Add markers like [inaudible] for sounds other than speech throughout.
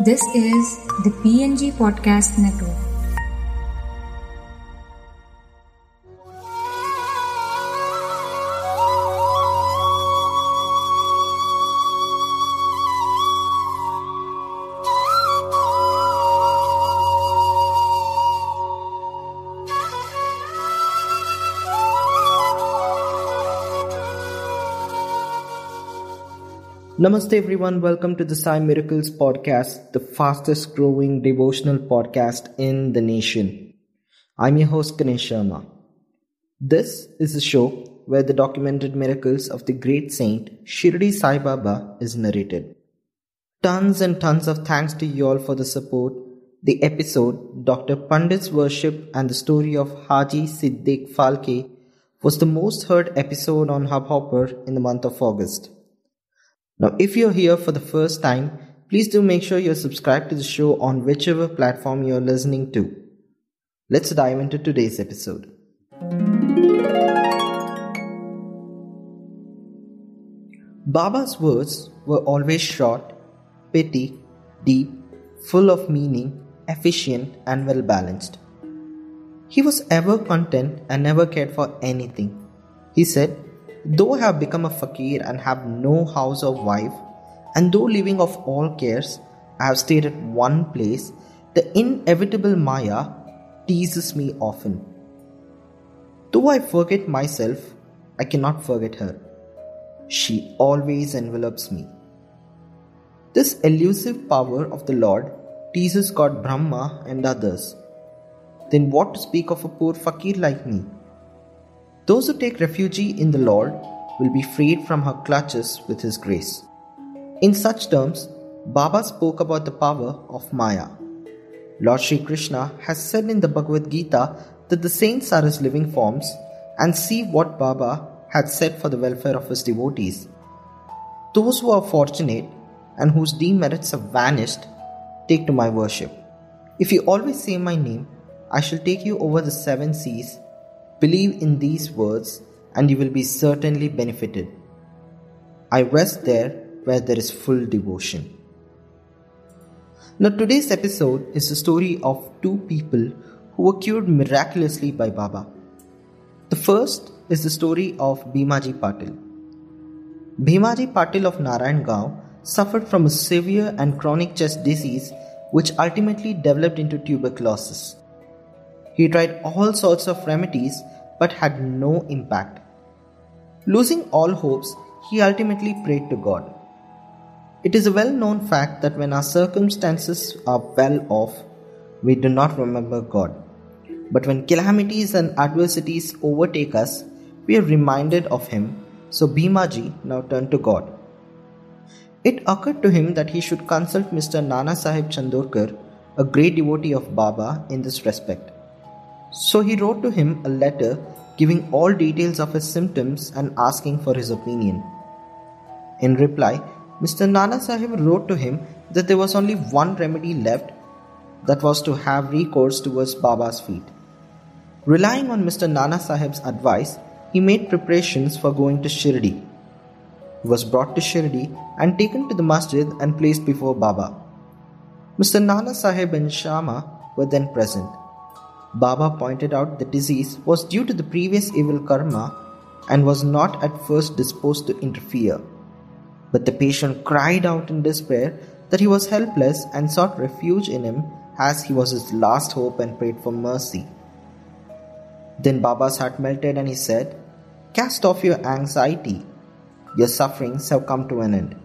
This is the PNG Podcast Network. Namaste everyone, welcome to the Sai Miracles podcast, the fastest growing devotional podcast in the nation. I'm your host Ganesh Sharma. This is a show where the documented miracles of the great saint Shirdi Sai Baba is narrated. Tons and tons of thanks to you all for the support. The episode, Dr. Pandit's Worship and the Story of Haji Siddiq Phalke, was the most heard episode on Hubhopper in the month of August. Now, if you're here for the first time, please do make sure you're subscribed to the show on whichever platform you're listening to. Let's dive into today's episode. Baba's words were always short, pithy, deep, full of meaning, efficient, and well balanced. He was ever content and never cared for anything. He said, Though I have become a fakir and have no house or wife, and though living of all cares, I have stayed at one place, the inevitable Maya teases me often. Though I forget myself, I cannot forget her. She always envelops me. This elusive power of the Lord teases God Brahma and others. Then what to speak of a poor fakir like me? Those who take refuge in the Lord will be freed from her clutches with His grace. In such terms, Baba spoke about the power of Maya. Lord Sri Krishna has said in the Bhagavad Gita that the saints are his living forms and see what Baba had said for the welfare of his devotees. Those who are fortunate and whose demerits have vanished, take to my worship. If you always say my name, I shall take you over the seven seas Believe in these words, and you will be certainly benefited. I rest there where there is full devotion. Now, today's episode is the story of two people who were cured miraculously by Baba. The first is the story of Bhimaji Patil. Bhimaji Patil of Narayan suffered from a severe and chronic chest disease which ultimately developed into tuberculosis. He tried all sorts of remedies but had no impact. Losing all hopes, he ultimately prayed to God. It is a well known fact that when our circumstances are well off, we do not remember God. But when calamities and adversities overtake us, we are reminded of Him. So Bhimaji now turned to God. It occurred to him that he should consult Mr. Nana Sahib Chandorkar, a great devotee of Baba, in this respect. So he wrote to him a letter giving all details of his symptoms and asking for his opinion. In reply, Mr. Nana Sahib wrote to him that there was only one remedy left that was to have recourse towards Baba's feet. Relying on Mr. Nana Sahib's advice, he made preparations for going to Shirdi. He was brought to Shirdi and taken to the masjid and placed before Baba. Mr. Nana Sahib and Shama were then present. Baba pointed out the disease was due to the previous evil karma and was not at first disposed to interfere. But the patient cried out in despair that he was helpless and sought refuge in him as he was his last hope and prayed for mercy. Then Baba's heart melted and he said, Cast off your anxiety. Your sufferings have come to an end.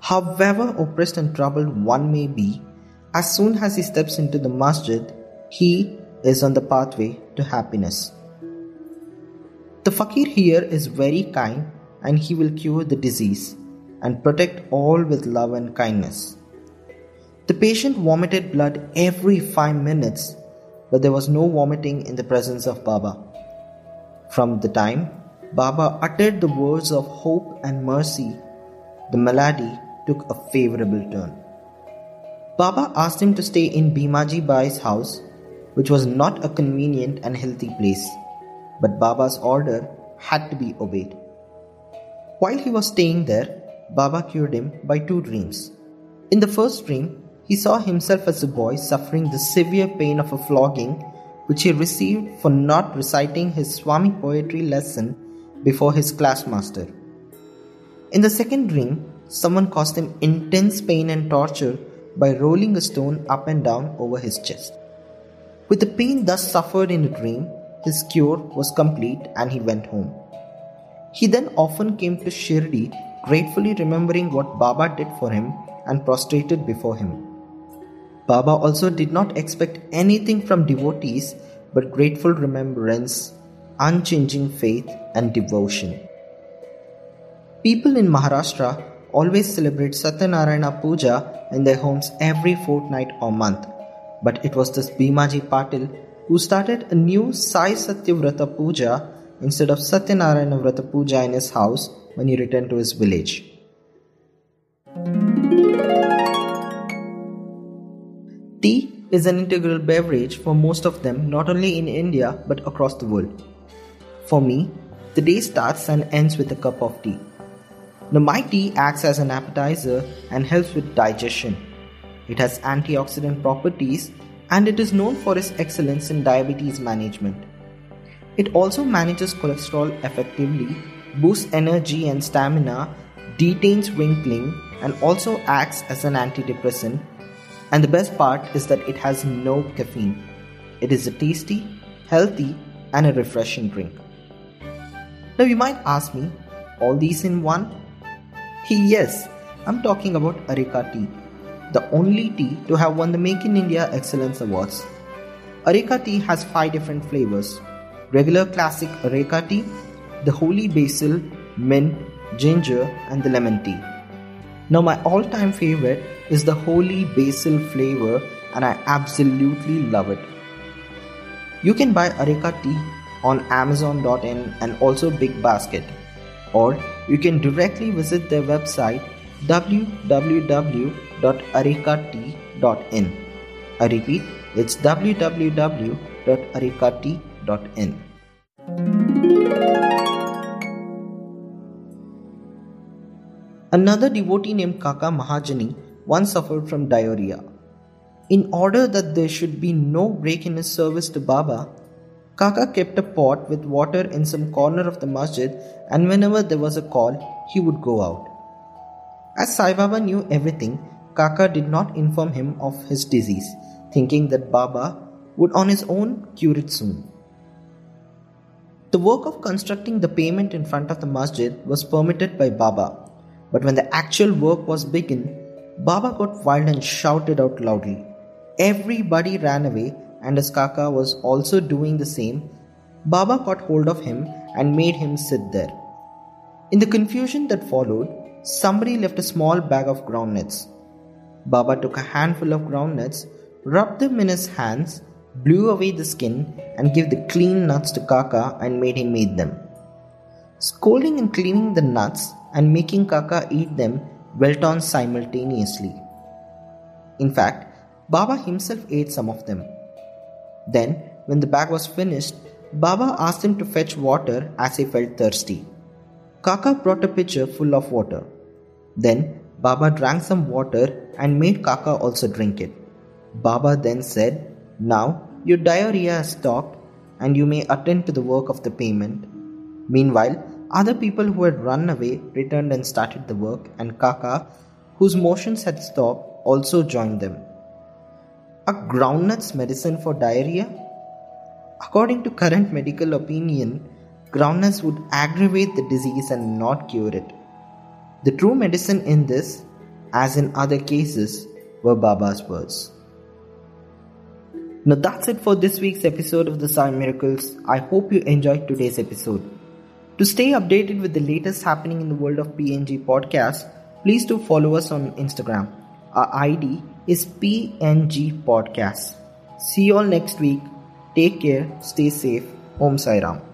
However oppressed and troubled one may be, as soon as he steps into the masjid, he is on the pathway to happiness. The fakir here is very kind and he will cure the disease and protect all with love and kindness. The patient vomited blood every five minutes, but there was no vomiting in the presence of Baba. From the time Baba uttered the words of hope and mercy, the malady took a favorable turn. Baba asked him to stay in Bhimaji Bai's house which was not a convenient and healthy place, but Baba's order had to be obeyed. While he was staying there, Baba cured him by two dreams. In the first dream, he saw himself as a boy suffering the severe pain of a flogging which he received for not reciting his Swami poetry lesson before his classmaster. In the second dream, someone caused him intense pain and torture by rolling a stone up and down over his chest. With the pain thus suffered in a dream, his cure was complete and he went home. He then often came to Shirdi, gratefully remembering what Baba did for him and prostrated before him. Baba also did not expect anything from devotees but grateful remembrance, unchanging faith, and devotion. People in Maharashtra always celebrate Satyanarayana Puja in their homes every fortnight or month, but it was this Bhimaji Patil who started a new Sai Satyavrata Puja instead of Satyanarayana Vrata Puja in his house when he returned to his village. Tea is an integral beverage for most of them, not only in India but across the world. For me, the day starts and ends with a cup of tea. Now, my tea acts as an appetizer and helps with digestion. It has antioxidant properties and it is known for its excellence in diabetes management. It also manages cholesterol effectively, boosts energy and stamina, detains wrinkling, and also acts as an antidepressant and the best part is that it has no caffeine. It is a tasty, healthy, and a refreshing drink. Now you might ask me, all these in one? [laughs] Yes, I'm talking about Areca tea, the only tea to have won the Make in India Excellence Awards. Areca tea has five different flavors regular classic Areca tea, the holy basil, mint, ginger, and the lemon tea. Now, my all time favorite is the holy basil flavor, and I absolutely love it. You can buy Areca tea on Amazon.in and also Big Basket, or you can directly visit their website www.arecatea.in. I repeat, it's www.arecatea.in. Another devotee named Kaka Mahajani once suffered from diarrhea. In order that there should be no break in his service to Baba, Kaka kept a pot with water in some corner of the masjid, and whenever there was a call, he would go out. As Sai Baba knew everything, Kaka did not inform him of his disease, thinking that Baba would on his own cure it soon. The work of constructing the payment in front of the masjid was permitted by Baba, but when the actual work was begun, Baba got wild and shouted out loudly. Everybody ran away, and as Kaka was also doing the same, Baba caught hold of him and made him sit there. In the confusion that followed, somebody left a small bag of groundnuts. Baba took a handful of groundnuts, rubbed them in his hands, blew away the skin, and gave the clean nuts to Kaka and made him eat them. Scolding and cleaning the nuts, and making Kaka eat them went on simultaneously. In fact, Baba himself ate some of them. Then, when the bag was finished, Baba asked him to fetch water as he felt thirsty. Kaka brought a pitcher full of water. Then, Baba drank some water and made Kaka also drink it. Baba then said, Now your diarrhea has stopped and you may attend to the work of the payment. Meanwhile, other people who had run away returned and started the work, and Kaka, whose motions had stopped, also joined them. Are groundnuts medicine for diarrhea? According to current medical opinion, groundnuts would aggravate the disease and not cure it. The true medicine in this, as in other cases, were Baba's words. Now that's it for this week's episode of the Sai Miracles. I hope you enjoyed today's episode. To stay updated with the latest happening in the world of PNG podcast, please do follow us on Instagram. Our ID is PNG Podcast. See you all next week. Take care, stay safe. Om Sai Ram.